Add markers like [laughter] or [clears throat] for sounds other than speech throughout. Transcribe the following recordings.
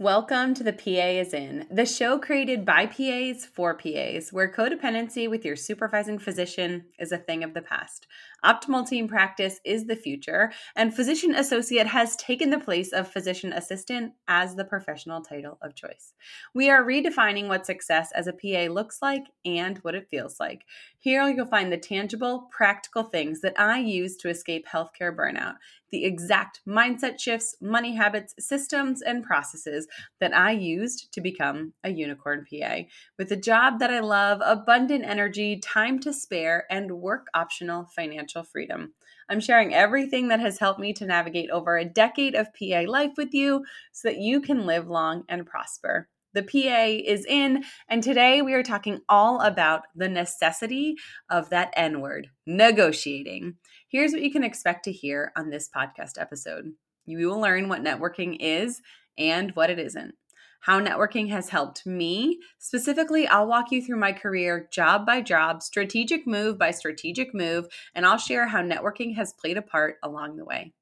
Welcome to the PA is In, the show created by PAs for PAs, where codependency with your supervising physician is a thing of the past. Optimal team practice is the future, and physician associate has taken the place of physician assistant as the professional title of choice. We are redefining what success as a PA looks like and what it feels like. Here you'll find the tangible, practical things that I use to escape healthcare burnout, the exact mindset shifts, money habits, systems, and processes that I used to become a unicorn PA. With a job that I love, abundant energy, time to spare, and work optional financial freedom. I'm sharing everything that has helped me to navigate over a decade of PA life with you so that you can live long and prosper. The PA is in, and today we are talking all about the necessity of that N word, negotiating. Here's what you can expect to hear on this podcast episode you will learn what networking is and what it isn't. How networking has helped me. Specifically, I'll walk you through my career job by job, strategic move by strategic move, and I'll share how networking has played a part along the way.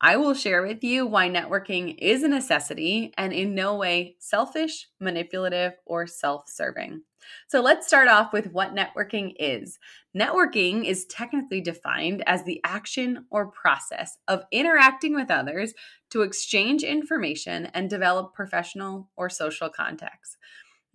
I will share with you why networking is a necessity and in no way selfish, manipulative, or self serving. So let's start off with what networking is. Networking is technically defined as the action or process of interacting with others to exchange information and develop professional or social contacts.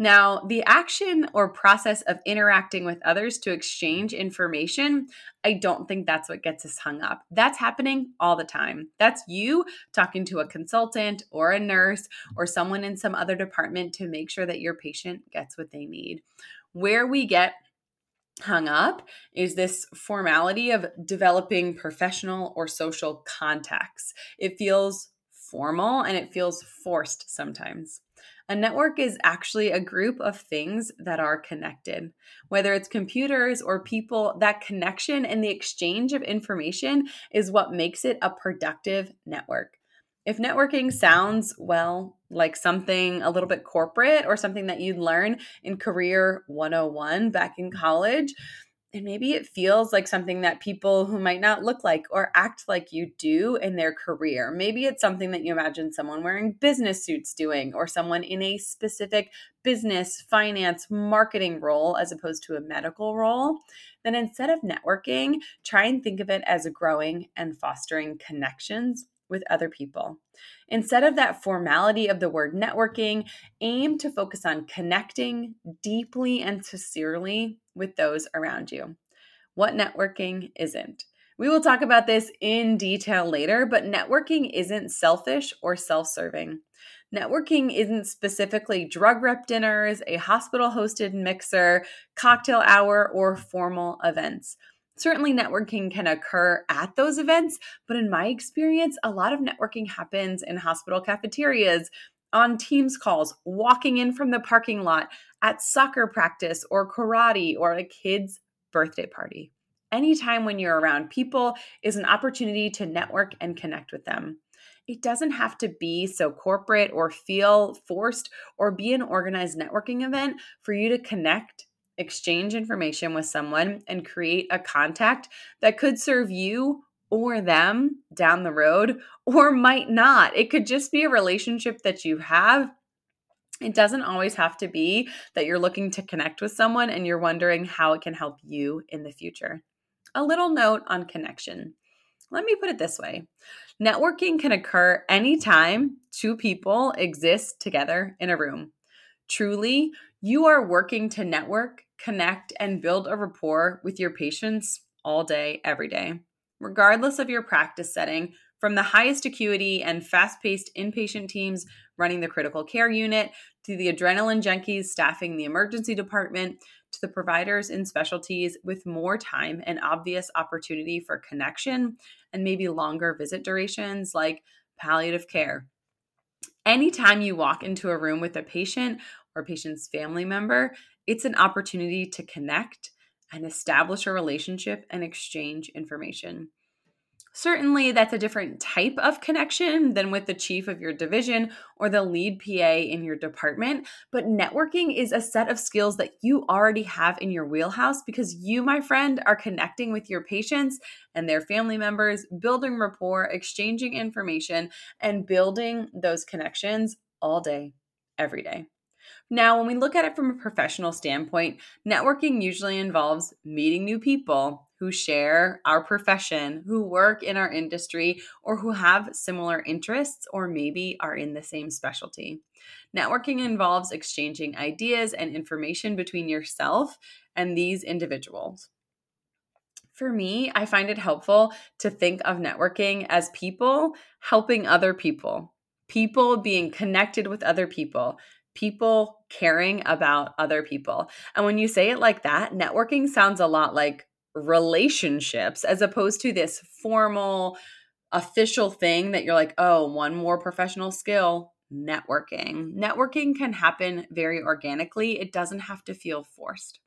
Now, the action or process of interacting with others to exchange information, I don't think that's what gets us hung up. That's happening all the time. That's you talking to a consultant or a nurse or someone in some other department to make sure that your patient gets what they need. Where we get hung up is this formality of developing professional or social contacts. It feels formal and it feels forced sometimes. A network is actually a group of things that are connected. Whether it's computers or people, that connection and the exchange of information is what makes it a productive network. If networking sounds, well, like something a little bit corporate or something that you'd learn in Career 101 back in college, and maybe it feels like something that people who might not look like or act like you do in their career. Maybe it's something that you imagine someone wearing business suits doing or someone in a specific business, finance, marketing role as opposed to a medical role. Then instead of networking, try and think of it as growing and fostering connections with other people. Instead of that formality of the word networking, aim to focus on connecting deeply and sincerely with those around you. What networking isn't. We will talk about this in detail later, but networking isn't selfish or self serving. Networking isn't specifically drug rep dinners, a hospital hosted mixer, cocktail hour, or formal events. Certainly, networking can occur at those events, but in my experience, a lot of networking happens in hospital cafeterias, on Teams calls, walking in from the parking lot, at soccer practice or karate or a kid's birthday party. Anytime when you're around people is an opportunity to network and connect with them. It doesn't have to be so corporate or feel forced or be an organized networking event for you to connect exchange information with someone and create a contact that could serve you or them down the road or might not. It could just be a relationship that you have. It doesn't always have to be that you're looking to connect with someone and you're wondering how it can help you in the future. A little note on connection. Let me put it this way networking can occur anytime two people exist together in a room. Truly, you are working to network connect, and build a rapport with your patients all day, every day. Regardless of your practice setting, from the highest acuity and fast paced inpatient teams running the critical care unit, to the adrenaline junkies staffing the emergency department, to the providers in specialties with more time and obvious opportunity for connection and maybe longer visit durations like palliative care. Anytime you walk into a room with a patient or patient's family member, it's an opportunity to connect and establish a relationship and exchange information. Certainly, that's a different type of connection than with the chief of your division or the lead PA in your department. But networking is a set of skills that you already have in your wheelhouse because you, my friend, are connecting with your patients and their family members, building rapport, exchanging information, and building those connections all day, every day. Now, when we look at it from a professional standpoint, networking usually involves meeting new people who share our profession, who work in our industry, or who have similar interests or maybe are in the same specialty. Networking involves exchanging ideas and information between yourself and these individuals. For me, I find it helpful to think of networking as people helping other people, people being connected with other people, people caring about other people. And when you say it like that, networking sounds a lot like relationships as opposed to this formal, official thing that you're like, oh, one more professional skill. Networking. Networking can happen very organically. It doesn't have to feel forced.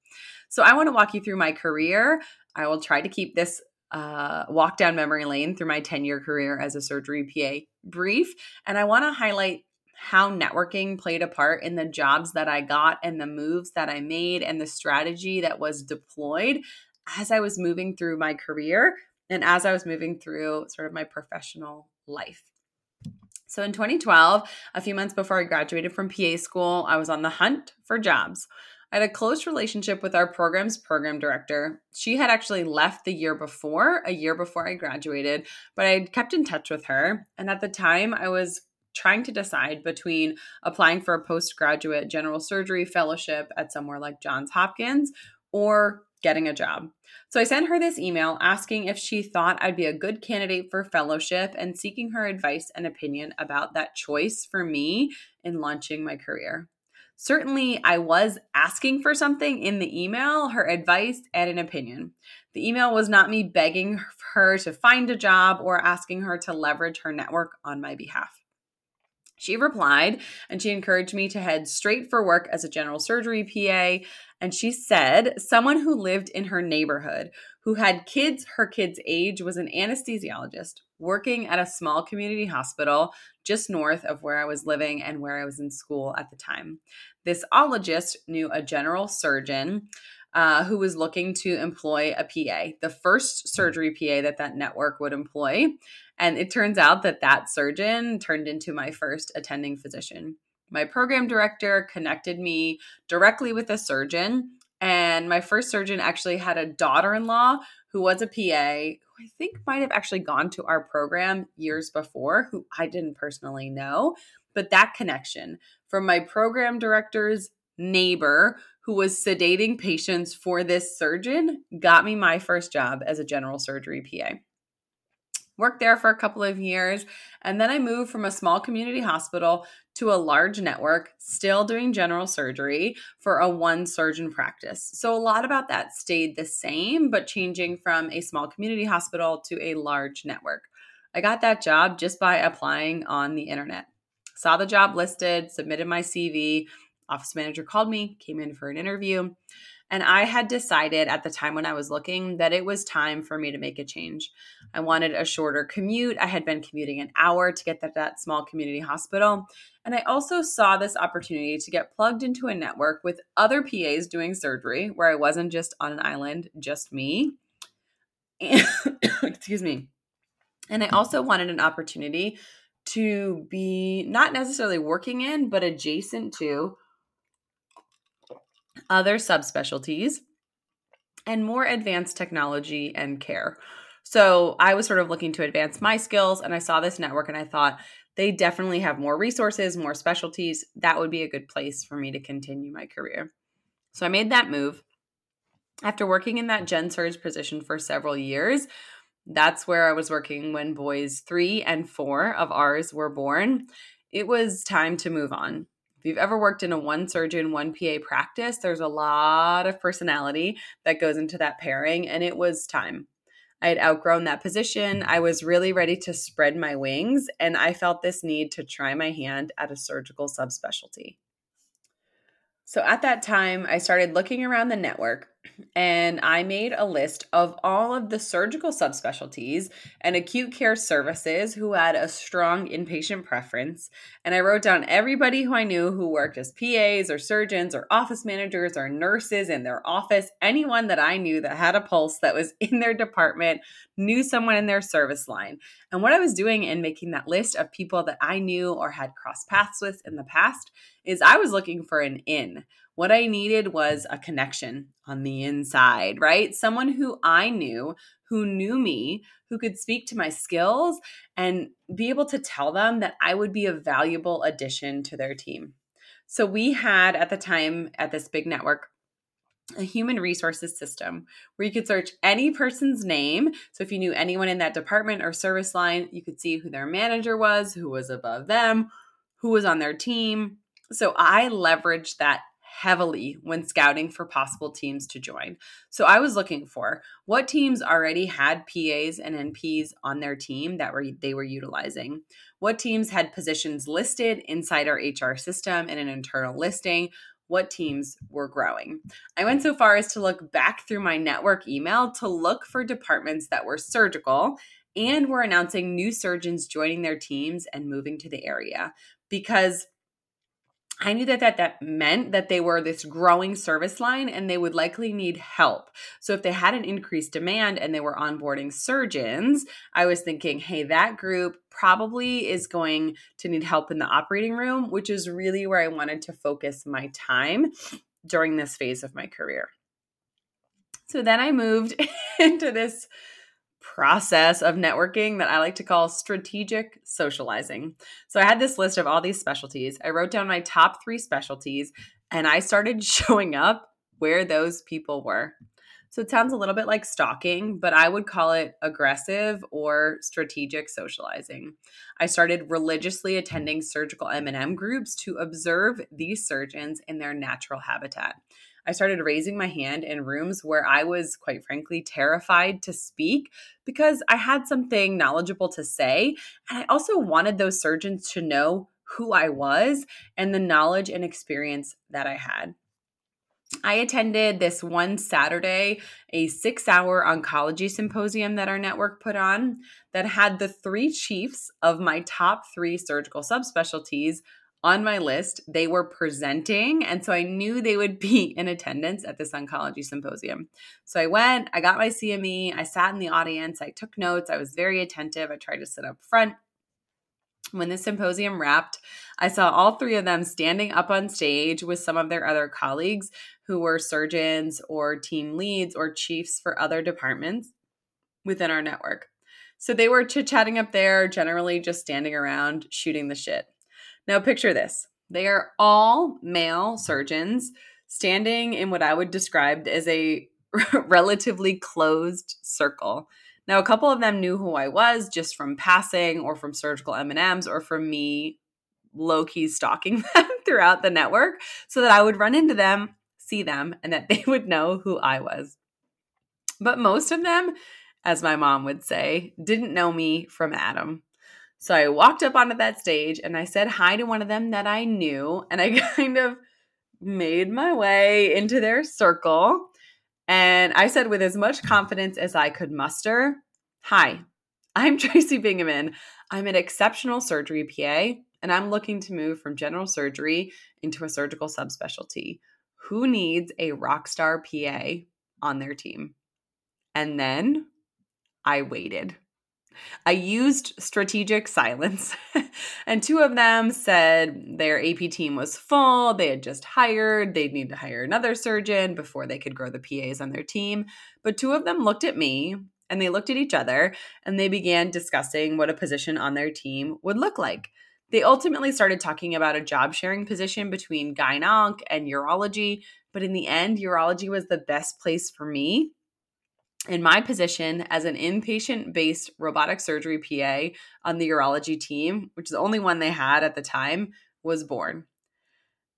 So, I want to walk you through my career. I will try to keep this uh, walk down memory lane through my 10 year career as a surgery PA brief. And I want to highlight how networking played a part in the jobs that I got and the moves that I made and the strategy that was deployed as I was moving through my career and as I was moving through sort of my professional life. So in 2012, a few months before I graduated from PA school, I was on the hunt for jobs. I had a close relationship with our program's program director. She had actually left the year before, a year before I graduated, but I had kept in touch with her. And at the time, I was trying to decide between applying for a postgraduate general surgery fellowship at somewhere like Johns Hopkins or getting a job. So I sent her this email asking if she thought I'd be a good candidate for fellowship and seeking her advice and opinion about that choice for me in launching my career. Certainly, I was asking for something in the email, her advice and an opinion. The email was not me begging her to find a job or asking her to leverage her network on my behalf. She replied and she encouraged me to head straight for work as a general surgery PA. And she said someone who lived in her neighborhood, who had kids her kids' age, was an anesthesiologist working at a small community hospital just north of where I was living and where I was in school at the time. This ologist knew a general surgeon. Uh, who was looking to employ a PA, the first surgery PA that that network would employ. And it turns out that that surgeon turned into my first attending physician. My program director connected me directly with a surgeon. And my first surgeon actually had a daughter in law who was a PA who I think might have actually gone to our program years before, who I didn't personally know. But that connection from my program director's neighbor who was sedating patients for this surgeon got me my first job as a general surgery PA worked there for a couple of years, and then I moved from a small community hospital to a large network, still doing general surgery for a one surgeon practice. So, a lot about that stayed the same, but changing from a small community hospital to a large network. I got that job just by applying on the internet. Saw the job listed, submitted my CV. Office manager called me, came in for an interview. And I had decided at the time when I was looking that it was time for me to make a change. I wanted a shorter commute. I had been commuting an hour to get to that small community hospital. And I also saw this opportunity to get plugged into a network with other PAs doing surgery where I wasn't just on an island, just me. [coughs] Excuse me. And I also wanted an opportunity to be not necessarily working in, but adjacent to other subspecialties, and more advanced technology and care. So I was sort of looking to advance my skills, and I saw this network and I thought they definitely have more resources, more specialties. That would be a good place for me to continue my career. So I made that move. After working in that gen surg position for several years, that's where I was working when boys three and four of ours were born. It was time to move on. If you've ever worked in a one surgeon, one PA practice, there's a lot of personality that goes into that pairing, and it was time. I had outgrown that position. I was really ready to spread my wings, and I felt this need to try my hand at a surgical subspecialty. So at that time, I started looking around the network and I made a list of all of the surgical subspecialties and acute care services who had a strong inpatient preference. And I wrote down everybody who I knew who worked as PAs or surgeons or office managers or nurses in their office, anyone that I knew that had a pulse that was in their department, knew someone in their service line. And what I was doing in making that list of people that I knew or had crossed paths with in the past is I was looking for an in. What I needed was a connection on the inside, right? Someone who I knew, who knew me, who could speak to my skills and be able to tell them that I would be a valuable addition to their team. So we had at the time at this big network a human resources system where you could search any person's name. So if you knew anyone in that department or service line, you could see who their manager was, who was above them, who was on their team. So I leveraged that heavily when scouting for possible teams to join. So I was looking for what teams already had PAs and NPs on their team that were they were utilizing. What teams had positions listed inside our HR system in an internal listing? What teams were growing? I went so far as to look back through my network email to look for departments that were surgical and were announcing new surgeons joining their teams and moving to the area because I knew that, that that meant that they were this growing service line and they would likely need help. So if they had an increased demand and they were onboarding surgeons, I was thinking, hey, that group probably is going to need help in the operating room, which is really where I wanted to focus my time during this phase of my career. So then I moved [laughs] into this process of networking that I like to call strategic socializing. So I had this list of all these specialties. I wrote down my top three specialties and I started [laughs] showing up where those people were. So it sounds a little bit like stalking, but I would call it aggressive or strategic socializing. I started religiously attending surgical M&M groups to observe these surgeons in their natural habitat. I started raising my hand in rooms where I was, quite frankly, terrified to speak because I had something knowledgeable to say. And I also wanted those surgeons to know who I was and the knowledge and experience that I had. I attended this one Saturday, a six hour oncology symposium that our network put on that had the three chiefs of my top three surgical subspecialties on my list. They were presenting, and so I knew they would be [laughs] in attendance at this oncology symposium. So I went, I got my CME, I sat in the audience, I took notes, I was very attentive. I tried to sit up front. When the symposium wrapped, I saw all three of them standing up on stage with some of their other colleagues who were surgeons or team leads or chiefs for other departments within our network. So they were chit chatting up there, generally just standing around shooting the shit. Now, picture this they are all male surgeons standing in what I would describe as a [laughs] relatively closed circle. Now, a couple of them knew who I was just from passing or from surgical M&Ms or from me low key stalking [laughs] them throughout the network so that I would run into them, see them, and that they [laughs] would know who I was. But most of them, as my mom would say, didn't know me from Adam. So I walked up onto that stage and I said hi to one of them that I knew, and I [laughs] kind of made my way into their circle. And I said, with as much confidence as I could muster, Hi, I'm [laughs] Tracy Bingaman. I'm an exceptional surgery PA, and I'm looking to move from general surgery into a surgical subspecialty. Who needs a rock star PA on their team? And then I waited. I used strategic silence, [laughs] and two of them said their AP team was full. They had just hired, they'd need to hire another surgeon before they could grow the PAs on their team. But two of them looked at me and they looked at each other and they began discussing what a position on their team would look like. They ultimately started talking about a job sharing position between gynonc and urology, but in the end, urology was the best place for me in my position as an inpatient based robotic surgery PA on the urology team, which is the only one they had at the time, was born.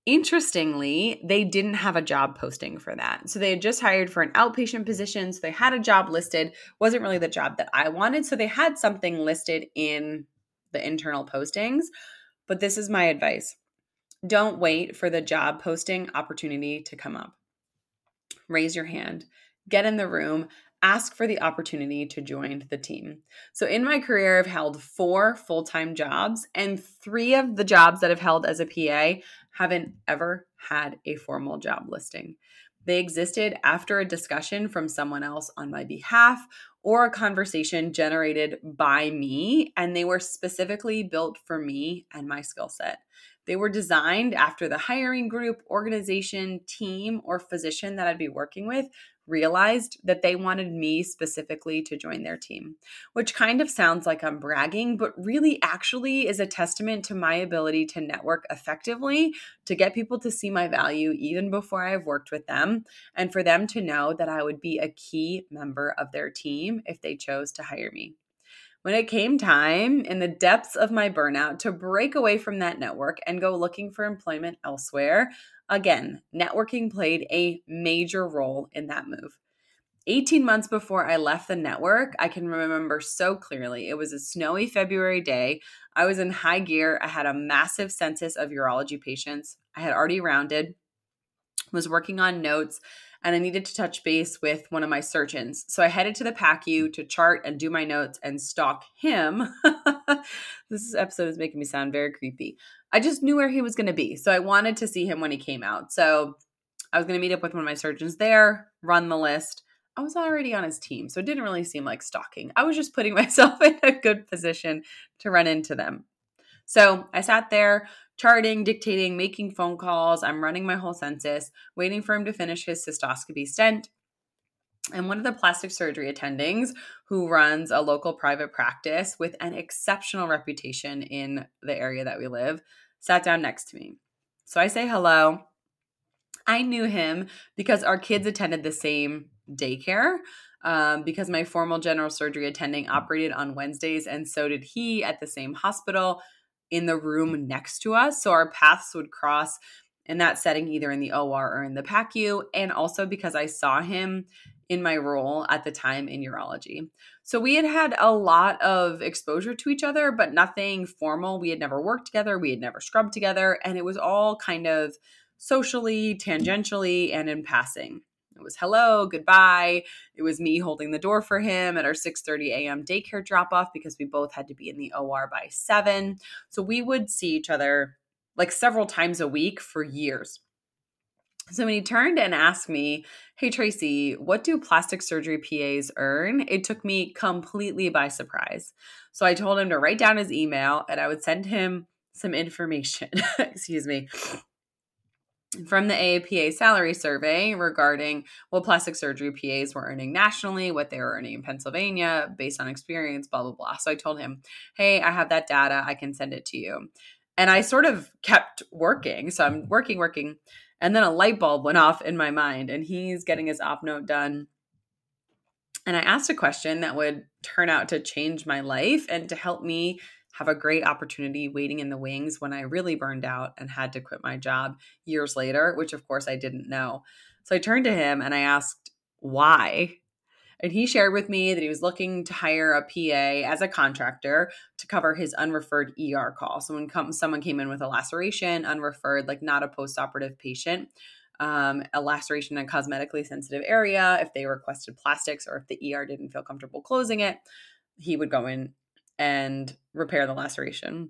Interestingly, they didn't have a job posting for that. So they had just hired for an outpatient position. So they had a job listed, wasn't really the job that I wanted. So they had something listed in the internal postings. But this is my advice don't wait for the job posting opportunity to come up raise your hand, get in the room, ask for the opportunity to join the team. So, in my career, I've held four full time jobs, and three of the jobs that I've held as a PA haven't ever had a formal job listing. They existed after a discussion from someone else on my behalf or a conversation generated by me, and they were specifically built for me and my skill set. They were designed after the hiring group, organization, team, or physician that I'd be working with realized that they wanted me specifically to join their team, which kind of sounds like I'm bragging, but really actually is a testament to my ability to network effectively, to get people to see my value even before I've worked with them, and for them to know that I would be a key member of their team if they chose to hire me. When it came time in the depths of my burnout to break away from that network and go looking for employment elsewhere, Again, networking played a major role in that move. 18 months before I left the network, I can remember so clearly. It was a snowy February day. I was in high gear. I had a massive census of urology patients. I had already rounded, was working on notes, and I needed to touch base with one of my surgeons. So I headed to the PACU to chart and do my notes and stalk him. [laughs] this episode is making me sound very creepy. I just knew where he was going to be. So I wanted to see him when he came out. So I was going to meet up with one of my surgeons there, run the list. I was already on his team, so it didn't really seem like stalking. I was just putting [laughs] myself in a good position to run into them. So I sat there, charting, dictating, making phone calls. I'm running my whole census, waiting for him to finish his cystoscopy stent. And one of the plastic surgery attendings who runs a local private practice with an exceptional reputation in the area that we live sat down next to me. So I say hello. I knew him because our kids attended the same daycare. Um, because my formal general surgery attending operated on Wednesdays, and so did he at the same hospital in the room next to us. So our paths would cross in that setting, either in the OR or in the PACU, and also because I saw him in my role at the time in urology. So we had had a lot of exposure to each other, but nothing formal. We had never worked together, we had never scrubbed together, and it was all kind of socially, tangentially, and in passing. It was hello, goodbye. It was me holding the door for him at our 6:30 a.m. daycare drop off because we both had to be in the OR by 7. So we would see each other like several times a week for years. So when he turned and asked me, Hey, Tracy, what do plastic surgery PAs earn? It took me completely by surprise. So I told him to write down his email and I would send him some information, [laughs] excuse me, from the AAPA salary survey regarding what plastic surgery PAs were earning nationally, what they were earning in Pennsylvania based on experience, blah, blah, blah. So I told him, Hey, I have that data. I can send it to you. And I sort of kept working. So I'm working, working. And then a light bulb went off in my mind, and he's getting his op note done. And I asked a question that would turn out to change my life and to help me have a great opportunity waiting in the wings when I really burned out and had to quit my job years later, which of course I didn't know. So I turned to him and I asked, why? And he shared with me that he was looking to hire a PA as a contractor to cover his unreferred ER call. So when come, someone came in with a laceration, unreferred, like not a post-operative patient, um, a laceration in a cosmetically sensitive area, if they requested plastics or if the ER didn't feel comfortable closing it, he would go in and repair the laceration.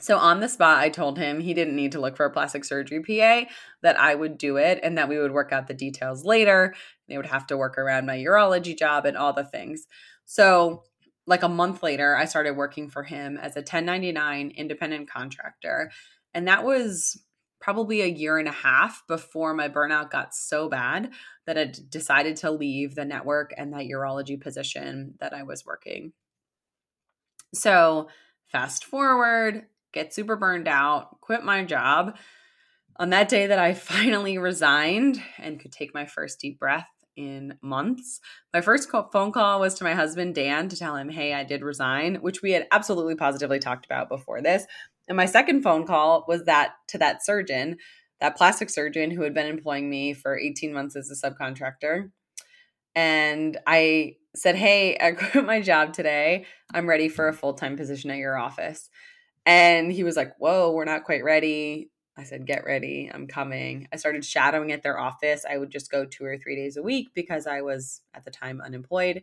So on the spot, I told him he didn't need to look for a plastic surgery PA, that I would do it and that we would work out the details later. They would have to work around my urology job and all the things. So, like a month later, I started working for him as a 1099 independent contractor. And that was probably a year and a half before my burnout got so bad that I decided to leave the network and that urology position that I was working. So, fast forward, get super burned out, quit my job. On that day that I [laughs] finally resigned and could take my first deep breath in months, my first phone call was to my husband, Dan, to tell him, hey, I did resign, which we had absolutely positively talked about before this. And my second phone call was that to that surgeon, that plastic surgeon who had been employing me for 18 months as a subcontractor. And I said, Hey, [laughs] I quit my job today. I'm ready for a full time position at your office. And he was like, Whoa, we're not quite ready. I said, Get ready, I'm coming. I started shadowing at their office. I would just go two or three days a week because I was at the time unemployed.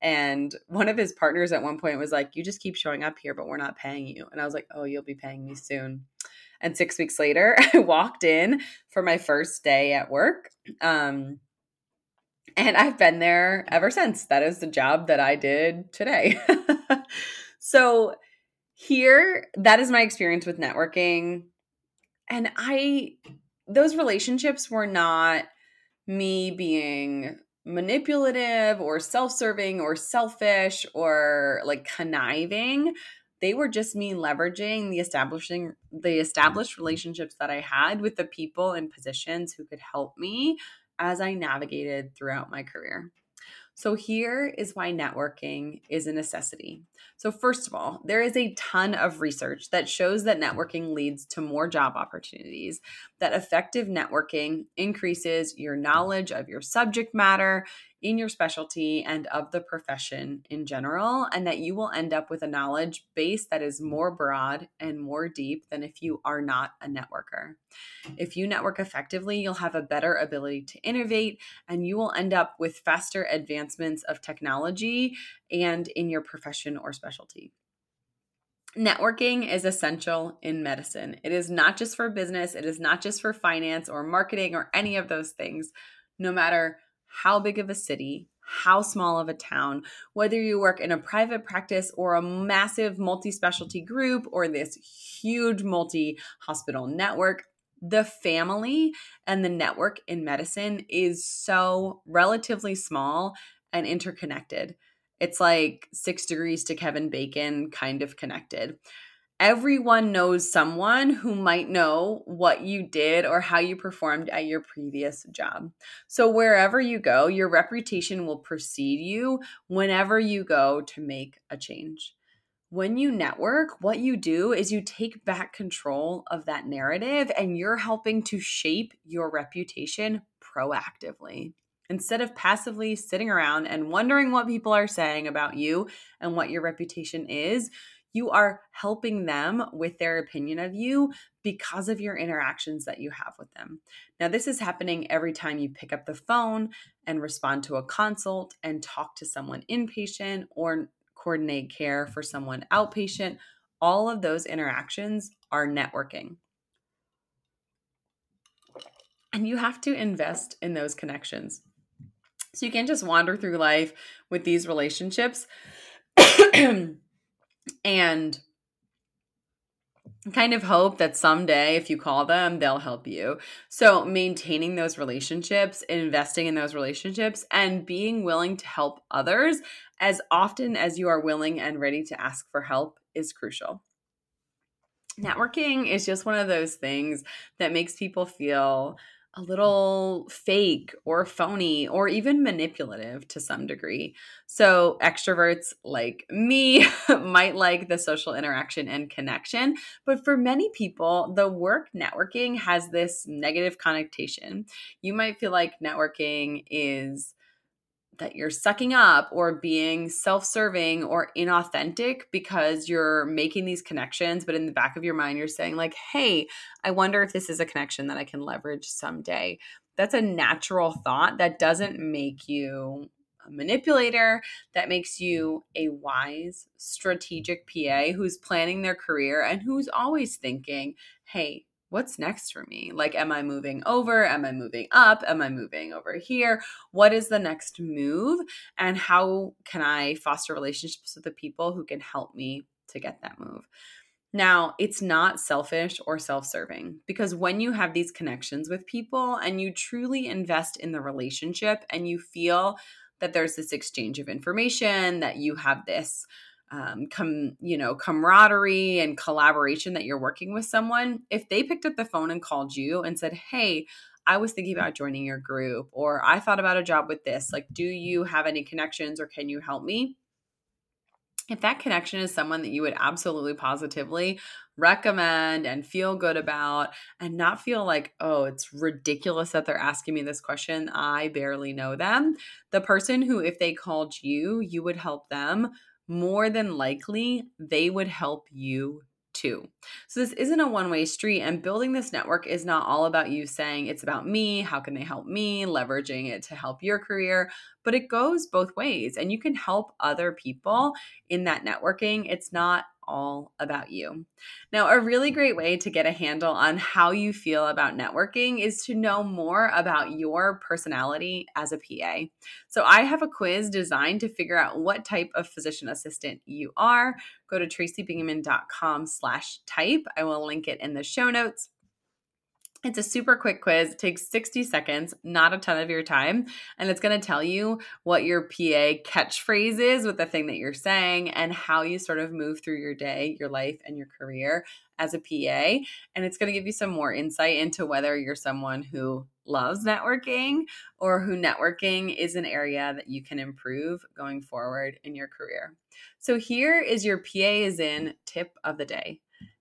And one of his partners at one point was like, You just keep showing up here, but we're not paying you. And I was like, Oh, you'll be paying me soon. And six weeks later, [laughs] I walked in for my first day at work. Um, and I've been there ever since. That is the job that I did today. [laughs] so, here, that is my experience with networking. And I, those relationships were not me being manipulative or self serving or selfish or like conniving. They were just me leveraging the establishing the established relationships that I had with the people in positions who could help me as I navigated throughout my career. So, here is why networking is a necessity. So, first of all, there is a ton of research that shows that networking leads to more job opportunities, that effective networking increases your knowledge of your subject matter, in your specialty and of the profession in general, and that you will end up with a knowledge base that is mm. more broad and more deep than if you are not a networker. If you network effectively, you'll have a better ability to innovate, and you will end up with faster advancements of technology and in your profession or specialty. Networking is essential in medicine. It is not just for business, it is not just for finance or marketing or any of those things. No matter how big of a city, how small of a town, whether you work in a private practice or a massive multi specialty group or this huge multi hospital network, the family and the network in medicine is so relatively small and interconnected. It's like six degrees to Kevin Bacon kind of connected everyone knows someone who might know what you did or how you performed at your previous job. So, wherever you go, your reputation will precede you whenever you go to make a change. When you network, what you do is you take back control of that narrative and you're helping to shape your reputation proactively. Instead of passively sitting around and wondering what people are saying about you and what your reputation is, you are helping them with their opinion of you because of your interactions that you have with them. Now, this is happening every time you pick up the phone and respond to a consult and talk to someone inpatient or coordinate care for someone outpatient. All of those interactions are networking. And you have to invest in those connections. So you can't just wander through life with these relationships [clears throat] and kind of hope that someday if you call them they'll help you. So maintaining those relationships investing in those relationships and being willing to help others as often as you are willing and ready to ask for help is crucial. Networking is just one of those things that makes people feel a little fake or phony or even manipulative to some degree. So, extroverts like me [laughs] might like the social interaction and connection, but for many people, the work networking has this negative connotation. You might feel like networking is that you're sucking up or being self-serving or inauthentic because you're making these connections but in the back of your mind you're saying like hey i wonder if this is a connection that i can leverage someday. That's a natural thought that doesn't make you a manipulator that makes you a wise strategic pa who's planning their career and who's always thinking hey what's next for me? Like, am I moving over? Am I moving up? Am I moving over here? What is the next move? And how can I foster relationships with the people who can help me to get that move? Now, it's not selfish or self serving because when you have these connections with people and you truly invest in the relationship and you feel that there's this exchange of information, that you have this um, come you know camaraderie and collaboration that you're working with someone if they picked up the phone and called you and said hey i was thinking about joining your group or i thought about a job with this like do you have any connections or can you help me if that connection is someone that you would absolutely positively recommend and feel good about and not feel like, oh, it's ridiculous that they're asking me this question. I barely know them. The person who, if they called you, you would help them more than likely they would help you too. So this isn't a one way street, and building this network is not all about you saying it's about me, how can they help me, leveraging it to help your career, but it goes both ways, and you can help other people in that networking. It's not all about you. Now, a really great way to get a handle on how you feel about networking is to know more about your personality as a PA. So, I have a quiz designed to figure out what type of physician assistant you are. Go to tracybingaman.com slash type. I will link it in the show notes. It's a super quick quiz. It takes 60 seconds, not a ton of your time. And it's going to tell you what your PA catchphrase is with the thing that you're saying and how you sort of move through your day, your life, and your career as a PA. And it's going to give you some more insight into whether you're someone who loves networking or who networking is an area that you can improve going forward in your career. So here is your PA is in tip of the day.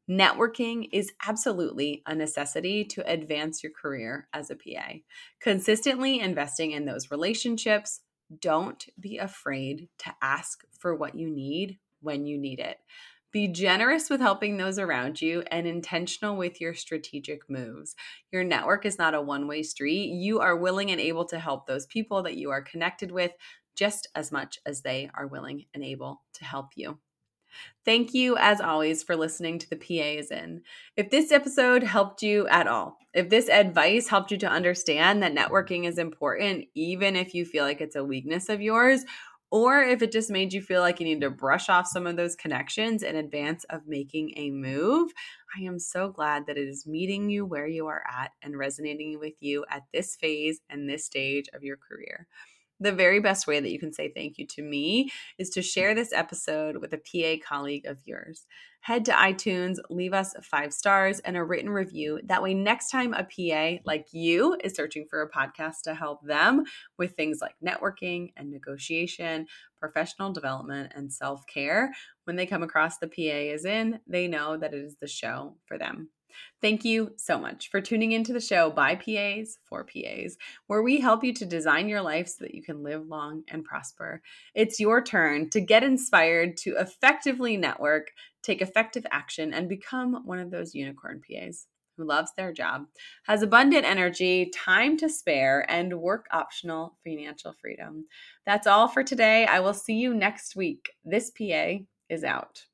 Networking is absolutely a necessity to advance your career as a PA. Consistently investing in those relationships, don't be afraid to ask for what you need when you need it. Be generous with helping those around you and intentional with your strategic moves. Your network is not a one way street. You are willing and able to help those people that you are connected with just as much as they are willing and able to help you. Thank you, as always, for listening to the PA is in. If this episode helped you at all, if this advice helped you to understand that networking is important, even if you feel like it's a weakness of yours, or if it just made you feel like you need to brush off some of those connections in advance of making a move, I am so glad that it is meeting you where you are at and resonating with you at this phase and this stage of your career. The very best way that you can say thank you to me is to share this episode with a PA colleague of yours. Head to iTunes, leave us five stars and a written review. That way, next time a PA like you is searching for a podcast to help them with things like networking and negotiation, professional development, and self care, when they come across the PA is in, they know that it is the show for them. Thank you so much for tuning into the show by PAs for PAs, where we help you to design your life so that you can live long and prosper. It's your turn to get inspired to effectively network, take effective action, and become one of those unicorn PAs who loves their job, has abundant energy, time to spare, and work optional financial freedom. That's all for today. I will see you next week. This PA is out.